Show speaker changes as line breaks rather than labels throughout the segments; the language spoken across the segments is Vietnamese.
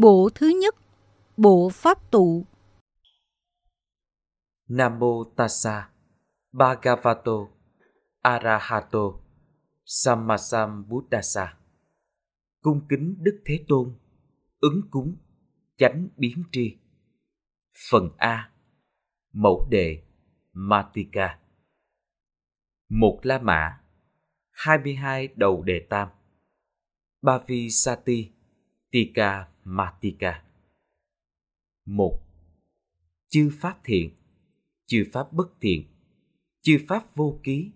Bộ thứ nhất, Bộ Pháp tụ.
Nam mô Tassa Bhagavato Arahato Sammasambuddhassa Cung kính Đức Thế Tôn Ứng cúng Chánh biến tri. Phần A Mẫu đề Matika. Một La Mã 22 đầu đề tam. Bhavisati Tika Matika một, Chư Pháp thiện, Chư Pháp bất thiện, Chư Pháp vô ký,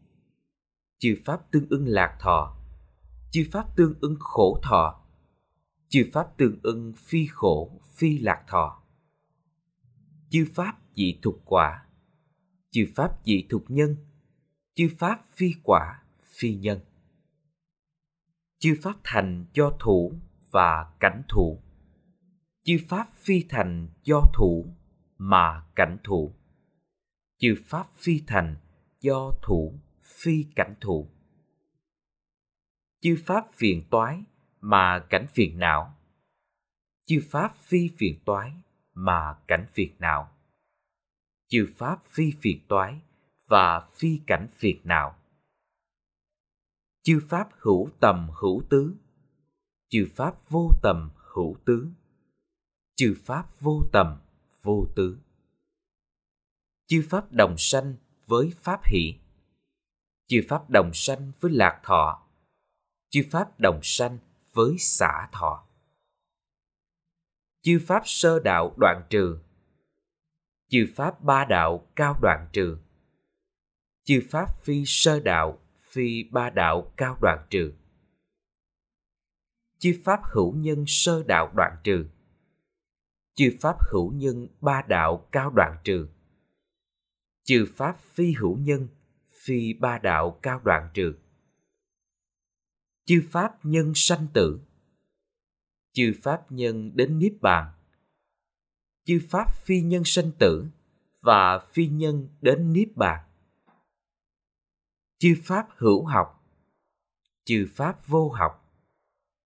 Chư Pháp tương ưng lạc thọ, Chư Pháp tương ưng khổ thọ, Chư Pháp tương ưng phi khổ, phi lạc thọ. Chư Pháp dị thuộc quả, Chư Pháp dị thuộc nhân, Chư Pháp phi quả, phi nhân. Chư Pháp thành do thủ và cảnh thủ chư pháp phi thành do thủ mà cảnh thủ. Chư pháp phi thành do thủ, phi cảnh thủ. Chư pháp phiền toái mà cảnh phiền não. Chư pháp phi phiền toái mà cảnh phiền não. Chư pháp phi phiền toái và phi cảnh phiền não. Chư pháp hữu tầm hữu tứ. Chư pháp vô tầm hữu tướng chư pháp vô tầm, vô tứ. Chư pháp đồng sanh với pháp hỷ. Chư pháp đồng sanh với lạc thọ. Chư pháp đồng sanh với xả thọ. Chư pháp sơ đạo đoạn trừ. Chư pháp ba đạo cao đoạn trừ. Chư pháp phi sơ đạo, phi ba đạo cao đoạn trừ. Chư pháp hữu nhân sơ đạo đoạn trừ chư pháp hữu nhân ba đạo cao đoạn trừ. Chư pháp phi hữu nhân phi ba đạo cao đoạn trừ. Chư pháp nhân sanh tử. Chư pháp nhân đến niết bàn. Chư pháp phi nhân sanh tử và phi nhân đến niết bàn. Chư pháp hữu học. Chư pháp vô học.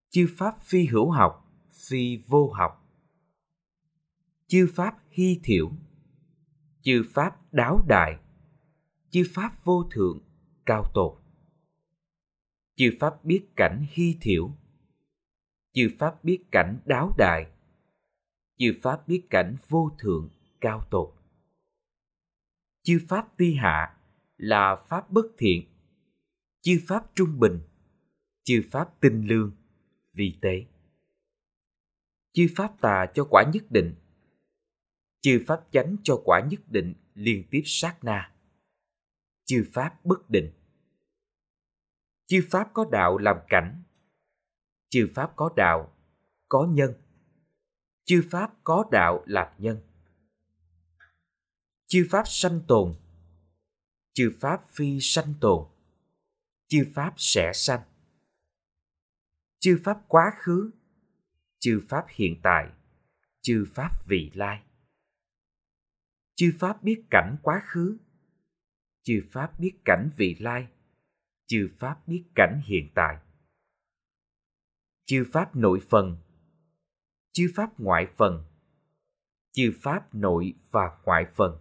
Chư pháp phi hữu học, phi vô học chư pháp hy thiểu chư pháp đáo đại chư pháp vô thượng cao tột chư pháp biết cảnh hy thiểu chư pháp biết cảnh đáo đại chư pháp biết cảnh vô thượng cao tột chư pháp ti hạ là pháp bất thiện chư pháp trung bình chư pháp tinh lương vi tế chư pháp tà cho quả nhất định chư pháp chánh cho quả nhất định liên tiếp sát na chư pháp bất định chư pháp có đạo làm cảnh chư pháp có đạo có nhân chư pháp có đạo làm nhân chư pháp sanh tồn chư pháp phi sanh tồn chư pháp sẽ sanh chư pháp quá khứ chư pháp hiện tại chư pháp vị lai chư pháp biết cảnh quá khứ chư pháp biết cảnh vị lai chư pháp biết cảnh hiện tại chư pháp nội phần chư pháp ngoại phần chư pháp nội và ngoại phần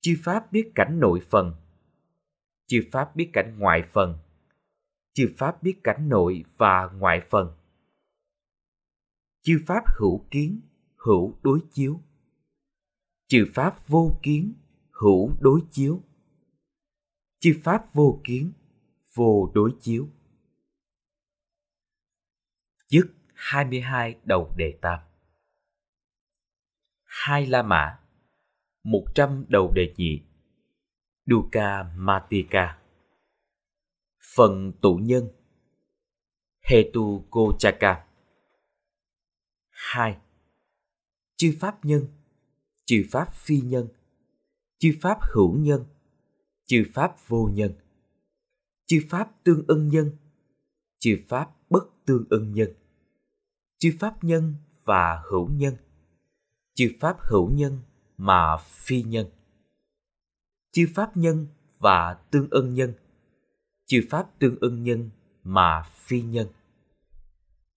chư pháp biết cảnh nội phần chư pháp biết cảnh ngoại phần chư pháp biết cảnh nội và ngoại phần chư pháp hữu kiến hữu đối chiếu chư pháp vô kiến, hữu đối chiếu. Chư pháp vô kiến, vô đối chiếu. Dứt 22 đầu đề tam. Hai la mã, một trăm đầu đề nhị. Duka Matika Phần tụ nhân. Hetu Kochaka hai. Chư Pháp Nhân chư pháp phi nhân chư pháp hữu nhân chư pháp vô nhân chư pháp tương ưng nhân chư pháp bất tương ưng nhân chư pháp nhân và hữu nhân chư pháp hữu nhân mà phi nhân chư pháp nhân và tương ưng nhân chư pháp tương ưng nhân mà phi nhân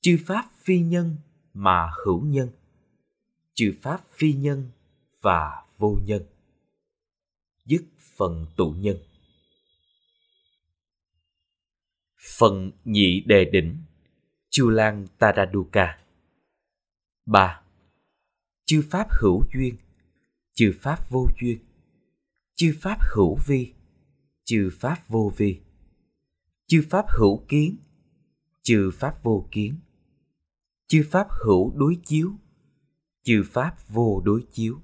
chư pháp phi nhân mà hữu nhân chư pháp phi nhân và vô nhân, dứt phần tụ nhân. Phần nhị đề đỉnh chu lan taraduka ba, chư pháp hữu duyên, chư pháp vô duyên, chư pháp hữu vi, chư pháp vô vi. Chư pháp hữu kiến, chư pháp vô kiến. Chư pháp hữu đối chiếu, chư pháp vô đối chiếu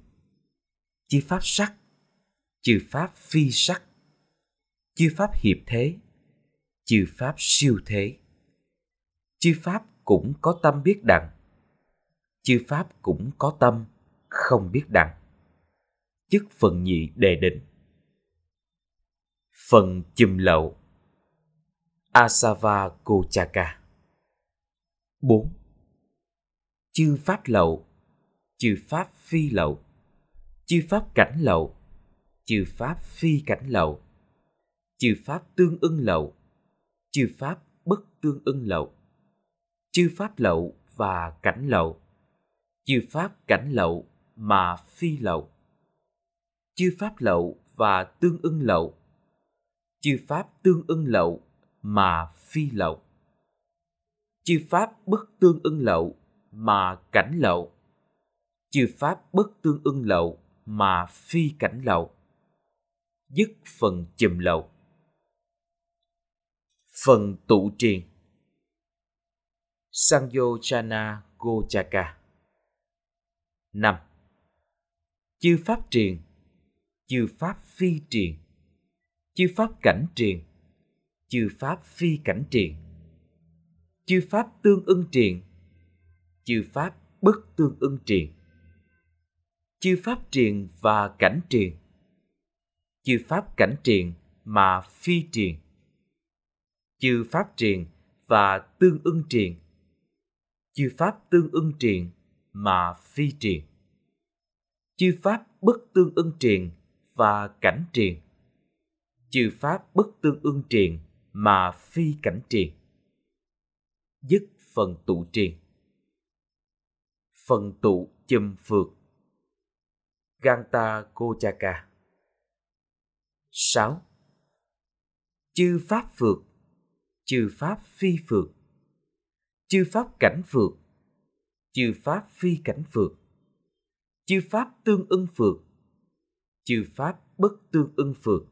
chư pháp sắc chư pháp phi sắc chư pháp hiệp thế chư pháp siêu thế. Chư pháp cũng có tâm biết đặng chư pháp cũng có tâm không biết đặng. Chức phần nhị đề định. Phần chùm lậu. Asava kochaka 4. Chư pháp lậu, chư pháp phi lậu, chư pháp cảnh lậu, chư pháp phi cảnh lậu, chư pháp tương ưng lậu, chư pháp bất tương ưng lậu, chư pháp lậu và cảnh lậu, chư pháp cảnh lậu mà phi lậu, chư pháp lậu và tương ưng lậu, chư pháp tương ưng lậu mà phi lậu chư pháp bất tương ưng lậu mà cảnh lậu chư pháp bất tương ưng lậu mà phi cảnh lậu dứt phần chùm lậu phần tụ triền. Sanyochana Gochaka. Năm. Chư pháp triền, Chư pháp phi triền, Chư pháp cảnh triền, Chư pháp phi cảnh triền. Chư pháp tương ưng triền, chư pháp bất tương ưng triền chư pháp triền và cảnh triền. Chư pháp cảnh triền mà phi triền. Chư pháp triền và tương ưng triền. Chư pháp tương ưng triền mà phi triền. Chư pháp bất tương ưng triền và cảnh triền. Chư pháp bất tương ưng triền mà phi cảnh triền. Dứt phần tụ triền. Phần tụ chùm phượt Ganta Kochaka 6. Chư pháp phược Chư pháp phi phược Chư pháp cảnh phược Chư pháp phi cảnh phược Chư pháp tương ưng phược Chư pháp bất tương ưng phược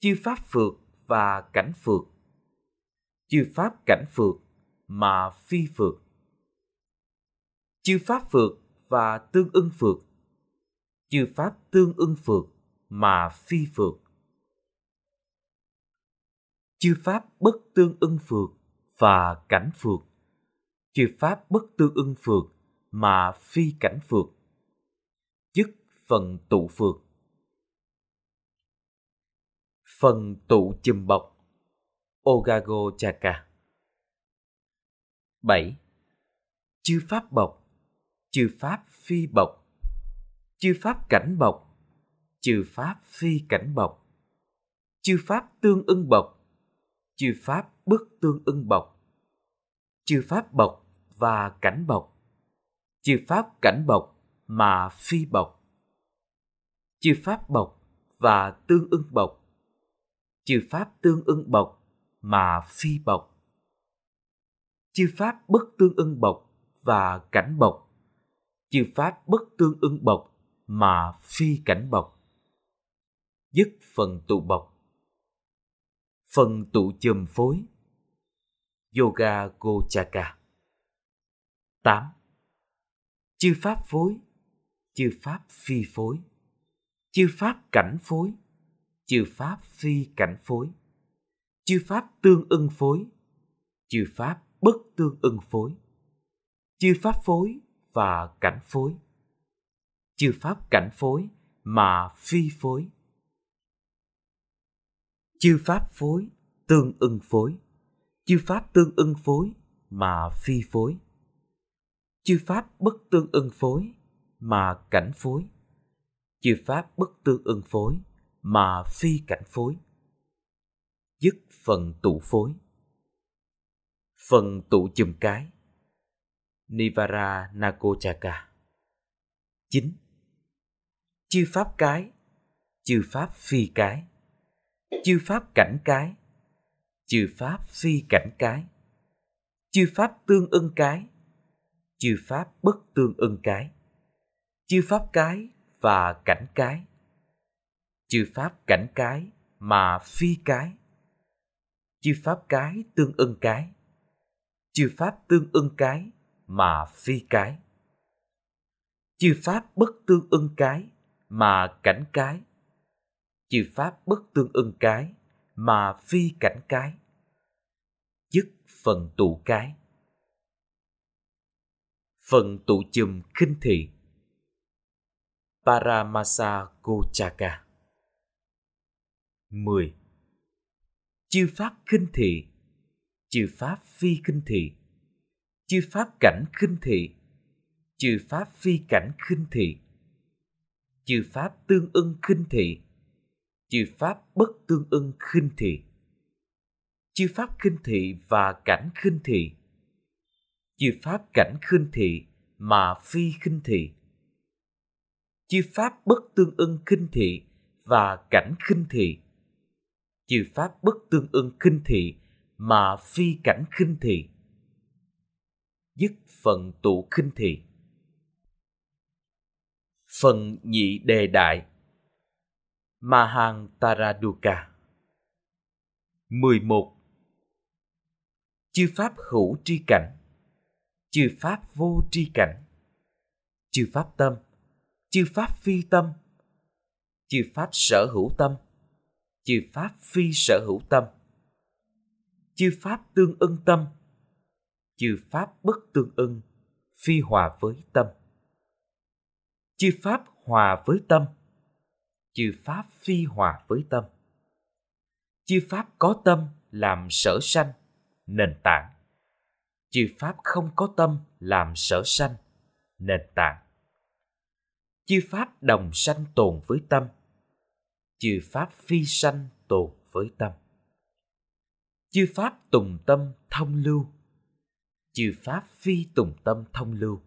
Chư pháp phược và cảnh phược Chư pháp cảnh phược mà phi phược chư pháp phược và tương ưng phược chư pháp tương ưng phượt mà phi phượt chư pháp bất tương ưng phượt và cảnh phượt chư pháp bất tương ưng phượt mà phi cảnh phượt chức phần tụ phượt phần tụ chùm bọc. Ogago Chaka 7. Chư pháp bọc, chư pháp phi bọc, chư pháp cảnh bộc, chư pháp phi cảnh bộc, chư pháp tương ưng bộc, chư pháp bất tương ưng bộc, chư pháp bộc và cảnh bộc, chư pháp cảnh bộc mà phi bộc, chư pháp bộc và tương ưng bộc, chư pháp tương ưng bộc mà phi bộc, chư pháp bất tương ưng bộc và cảnh bộc, chư pháp bất tương ưng bộc mà phi cảnh bọc dứt phần tụ bọc phần tụ chùm phối. Yoga gochaka 8. Chư pháp phối, chư pháp phi phối, chư pháp cảnh phối, chư pháp phi cảnh phối, chư pháp tương ưng phối, chư pháp bất tương ưng phối chư pháp phối và cảnh phối chư pháp cảnh phối mà phi phối. Chư pháp phối, tương ưng phối. Chư pháp tương ưng phối mà phi phối. Chư pháp bất tương ưng phối mà cảnh phối. Chư pháp bất tương ưng phối mà phi cảnh phối. Dứt phần tụ phối. Phần tụ chùm cái. Nivara Nakochaka 9. Chư pháp cái, chư pháp phi cái, chư pháp cảnh cái, chư pháp phi cảnh cái, chư pháp tương ưng cái, chư pháp bất tương ưng cái, chư pháp cái và cảnh cái, chư pháp cảnh cái mà phi cái, chư pháp cái tương ưng cái, chư pháp tương ưng cái mà phi cái chư pháp bất tương ưng cái mà cảnh cái. Chư pháp bất tương ưng cái mà phi cảnh cái. Chức phần tụ cái. Phần tụ chùm khinh thị. Paramasa Gochaka. 10. Chư pháp khinh thị, chư pháp phi khinh thị, chư pháp cảnh khinh thị. Chư pháp phi cảnh khinh thị chư pháp tương ưng khinh thị. Chư pháp bất tương ưng khinh thị. Chư pháp khinh thị và cảnh khinh thị. Chư pháp cảnh khinh thị mà phi khinh thị. Chư pháp bất tương ưng khinh thị và cảnh khinh thị. Chư pháp bất tương ưng khinh thị mà phi cảnh khinh thị. Dứt phần tụ khinh thị phần nhị đề đại. Mahang Taraduka 11. Chư Pháp hữu tri cảnh. Chư Pháp vô tri cảnh. Chư Pháp tâm. Chư Pháp phi tâm. Chư Pháp sở hữu tâm. Chư Pháp phi sở hữu tâm. Chư Pháp tương ưng tâm. Chư pháp bất tương ưng, phi hòa với tâm chư pháp hòa với tâm. Chư pháp phi hòa với tâm. Chư pháp có tâm làm sở sanh, nền tảng. Chư pháp không có tâm làm sở sanh, nền tảng. Chư pháp đồng sanh tồn với tâm. Chư pháp phi sanh tồn với tâm. Chư pháp tùng tâm thông lưu. Chư pháp phi tùng tâm thông lưu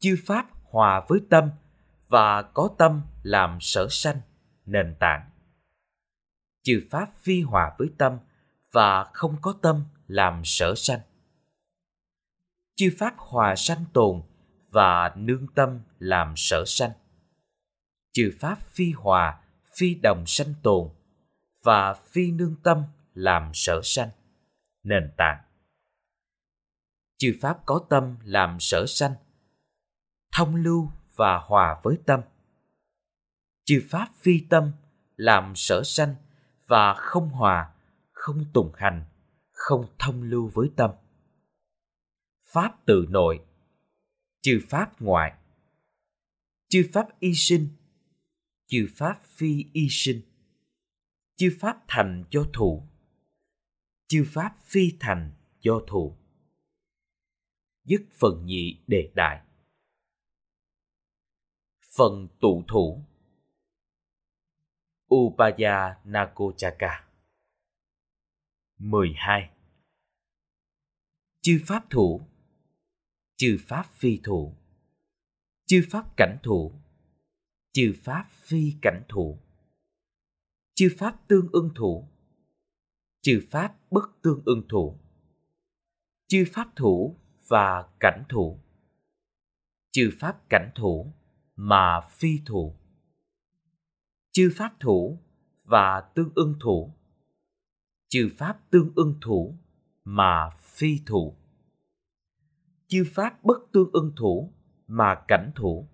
chư pháp hòa với tâm và có tâm làm sở sanh, nền tảng. Chư pháp phi hòa với tâm và không có tâm làm sở sanh. Chư pháp hòa sanh tồn và nương tâm làm sở sanh. Chư pháp phi hòa, phi đồng sanh tồn và phi nương tâm làm sở sanh, nền tảng. Chư pháp có tâm làm sở sanh thông lưu và hòa với tâm. Chư pháp phi tâm làm sở sanh và không hòa không tùng hành không thông lưu với tâm. Pháp tự nội chư pháp ngoại. Chư pháp y sinh chư pháp phi y sinh. Chư pháp thành do thụ, chư pháp phi thành do thụ dứt phần nhị đề đại phần tụ thủ Upaya Nakochaka 12. Chư pháp thủ, Chư pháp phi thủ, Chư pháp cảnh thủ, Chư pháp phi cảnh thủ, Chư pháp tương ưng thủ, chư pháp bất tương ưng thủ, chư pháp thủ và cảnh thủ, chư pháp cảnh thủ mà phi thủ. Chư pháp thủ và tương ưng thủ. Chư pháp tương ưng thủ mà phi thủ. Chư pháp bất tương ưng thủ mà cảnh thủ.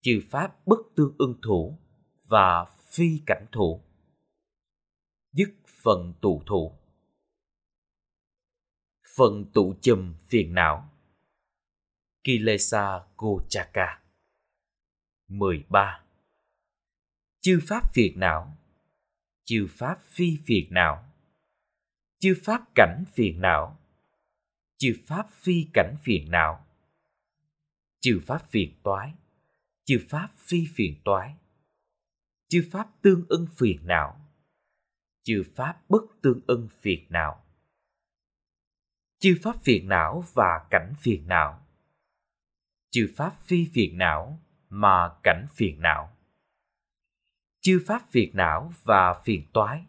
Chư pháp bất tương ưng thủ và phi cảnh thủ. Dứt phần tụ thủ. Phần tụ chùm phiền não. Kilesa Gochaka 13 Chư pháp phiền não Chư pháp phi phiền não Chư pháp cảnh phiền não Chư pháp phi cảnh phiền não Chư pháp phiền toái Chư pháp phi phiền toái Chư pháp tương ưng phiền não chư pháp bất tương ưng phiền não chư pháp phiền não và cảnh phiền não chư pháp phi phiền não mà cảnh phiền não. Chư pháp phiền não và phiền toái.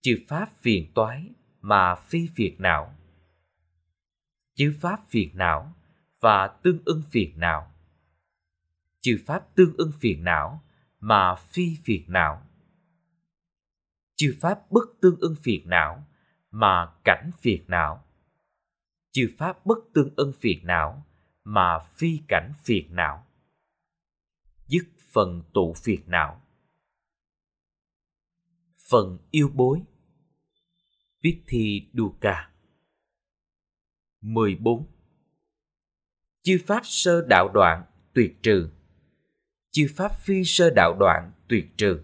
Chư pháp phiền toái mà phi phiền não. Chư pháp phiền não và tương ưng phiền não. Chư pháp tương ưng phiền não mà phi phiền não. Chư pháp bất tương ưng phiền não mà cảnh phiền não. Chư pháp bất tương ưng phiền não mà phi cảnh phiền não dứt phần tụ phiền não. Phần yêu bối. Viết thi dukkha 14 chư pháp sơ đạo đoạn tuyệt trừ. Chư pháp phi sơ đạo đoạn tuyệt trừ.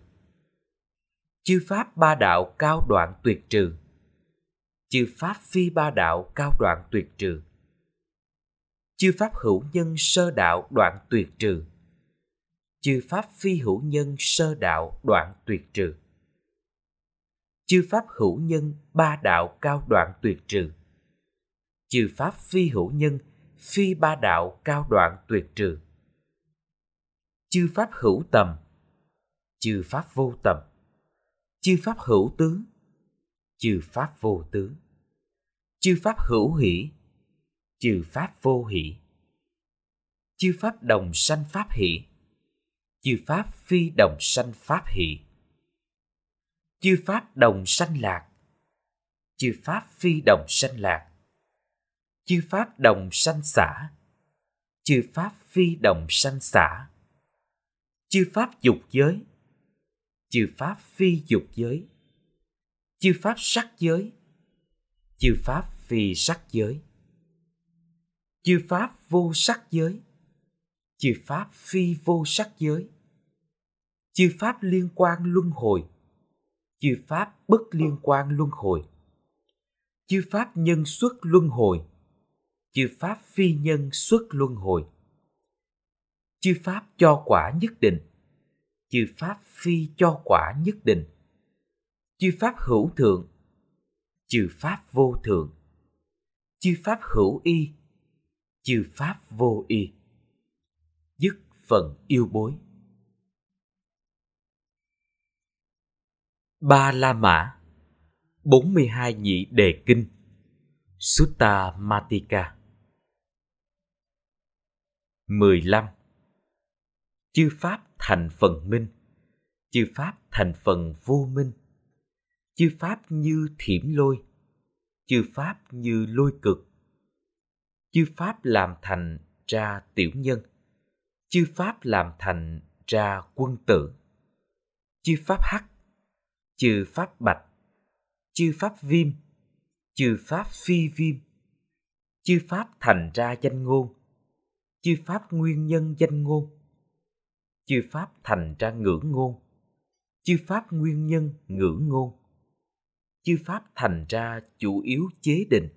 Chư pháp ba đạo cao đoạn tuyệt trừ. Chư pháp phi ba đạo cao đoạn tuyệt trừ. Chư pháp hữu nhân sơ đạo đoạn tuyệt trừ chư pháp phi hữu nhân sơ đạo đoạn tuyệt trừ chư pháp hữu nhân ba đạo cao đoạn tuyệt trừ chư pháp phi hữu nhân phi ba đạo cao đoạn tuyệt trừ chư pháp hữu tầm chư pháp vô tầm chư pháp hữu tướng chư pháp vô tướng chư pháp hữu hỷ chư pháp vô hỷ chư pháp đồng sanh pháp hỷ chư pháp phi đồng sanh pháp hỷ chư pháp đồng sanh lạc chư pháp phi đồng sanh lạc chư pháp đồng sanh xả chư pháp phi đồng sanh xả chư pháp dục giới chư pháp phi dục giới chư pháp sắc giới chư pháp phi sắc giới chư pháp vô sắc giới chư pháp phi vô sắc giới chư pháp liên quan luân hồi chư pháp bất liên quan luân hồi chư pháp nhân xuất luân hồi chư pháp phi nhân xuất luân hồi chư pháp cho quả nhất định chư pháp phi cho quả nhất định chư pháp hữu thượng chư pháp vô thượng chư pháp hữu y chư pháp vô y phần yêu bối. Ba la mã 42 nhị đề kinh Sutta Matika 15 chư pháp thành phần minh, chư pháp thành phần vô minh, chư pháp như thiểm lôi, chư pháp như lôi cực, chư pháp làm thành ra tiểu nhân chư pháp làm thành ra quân tử chư pháp hắc chư pháp bạch chư pháp viêm chư pháp phi viêm chư pháp thành ra danh ngôn chư pháp nguyên nhân danh ngôn chư pháp thành ra ngữ ngôn chư pháp nguyên nhân ngữ ngôn chư pháp thành ra chủ yếu chế định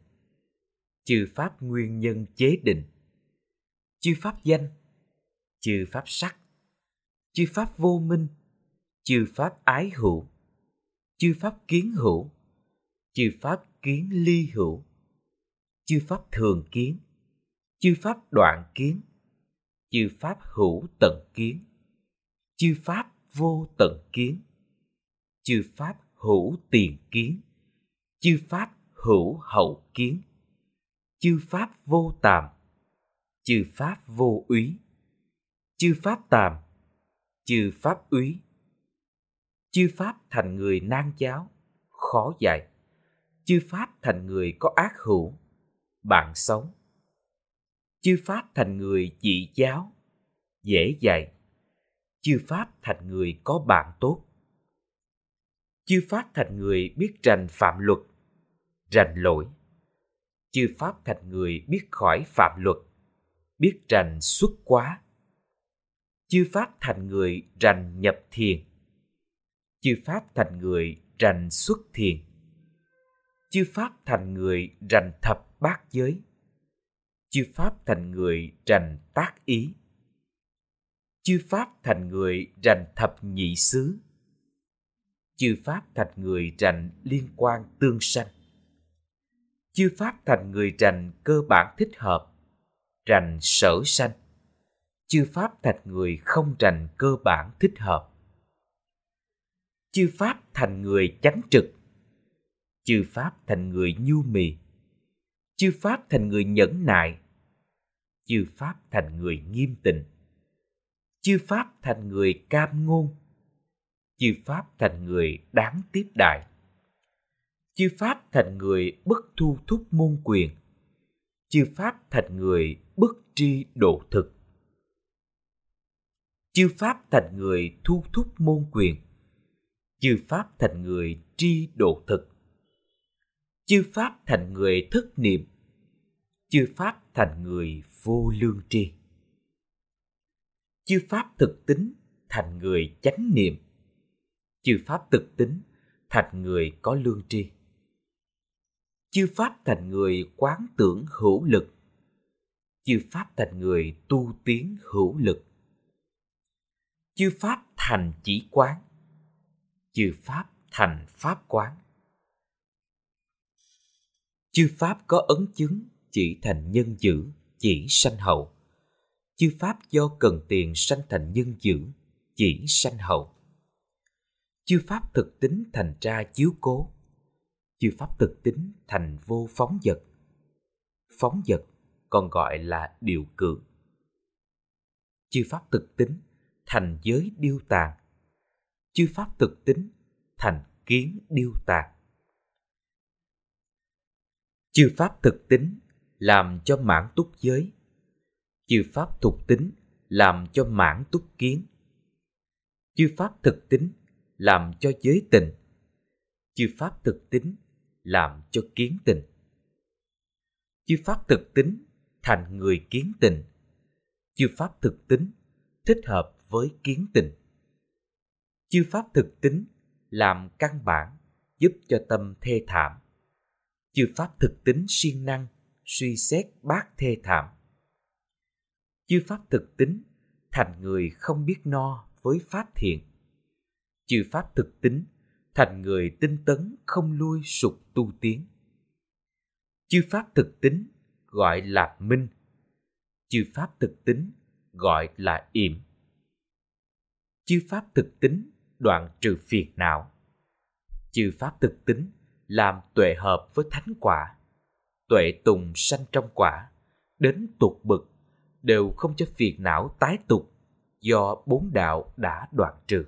chư pháp nguyên nhân chế định chư pháp danh chư pháp sắc chư pháp vô minh chư pháp ái hữu chư pháp kiến hữu chư pháp kiến ly hữu chư pháp thường kiến chư pháp đoạn kiến chư pháp hữu tận kiến chư pháp vô tận kiến chư pháp hữu tiền kiến chư pháp hữu hậu kiến chư pháp vô tàm chư pháp vô úy chư pháp tàm, chư pháp úy. Chư pháp thành người nan giáo, khó dạy. Chư pháp thành người có ác hữu, bạn sống. Chư pháp thành người dị giáo, dễ dạy. Chư pháp thành người có bạn tốt. Chư pháp thành người biết rành phạm luật, rành lỗi. Chư pháp thành người biết khỏi phạm luật, biết rành xuất quá chư pháp thành người rành nhập thiền. Chư pháp thành người rành xuất thiền. Chư pháp thành người rành thập bát giới. Chư pháp thành người rành tác ý. Chư pháp thành người rành thập nhị xứ. Chư pháp thành người rành liên quan tương sanh. Chư pháp thành người rành cơ bản thích hợp, rành sở sanh chư pháp thành người không rành cơ bản thích hợp. Chư pháp thành người chánh trực. Chư pháp thành người nhu mì. Chư pháp thành người nhẫn nại. Chư pháp thành người nghiêm tịnh. Chư pháp thành người cam ngôn. Chư pháp thành người đáng tiếp đại. Chư pháp thành người bất thu thúc môn quyền. Chư pháp thành người bất tri độ thực chư pháp thành người thu thúc môn quyền. Chư pháp thành người tri độ thực. Chư pháp thành người thất niệm. Chư pháp thành người vô lương tri. Chư pháp thực tính thành người chánh niệm. Chư pháp thực tính thành người có lương tri. Chư pháp thành người quán tưởng hữu lực. Chư pháp thành người tu tiến hữu lực chư pháp thành chỉ quán. Chư pháp thành pháp quán. Chư pháp có ấn chứng, chỉ thành nhân dữ, chỉ sanh hậu. Chư pháp do cần tiền sanh thành nhân dữ, chỉ sanh hậu. Chư pháp thực tính thành ra chiếu cố. Chư pháp thực tính thành vô phóng vật. Phóng vật còn gọi là điều cự. Chư pháp thực tính thành giới điêu tàn. Chư pháp thực tính thành kiến điêu tàn. Chư pháp thực tính làm cho mãn túc giới. Chư pháp thuộc tính làm cho mãn túc kiến. Chư pháp thực tính làm cho giới tình. Chư pháp thực tính làm cho kiến tình. Chư pháp thực tính thành người kiến tình. Chư pháp thực tính thích hợp với kiến tình. Chư pháp thực tính làm căn bản, giúp cho tâm thê thảm. Chư pháp thực tính siêng năng, suy xét bác thê thảm. Chư pháp thực tính thành người không biết no với pháp thiện chư pháp thực tính thành người tinh tấn không lui sụp tu tiến. Chư pháp thực tính gọi là minh. Chư pháp thực tính gọi là yểm chư pháp thực tính đoạn trừ phiền não. Chư pháp thực tính làm tuệ hợp với thánh quả. Tuệ tùng sanh trong quả, đến tục bực, đều không cho phiền não tái tục do bốn đạo đã đoạn trừ.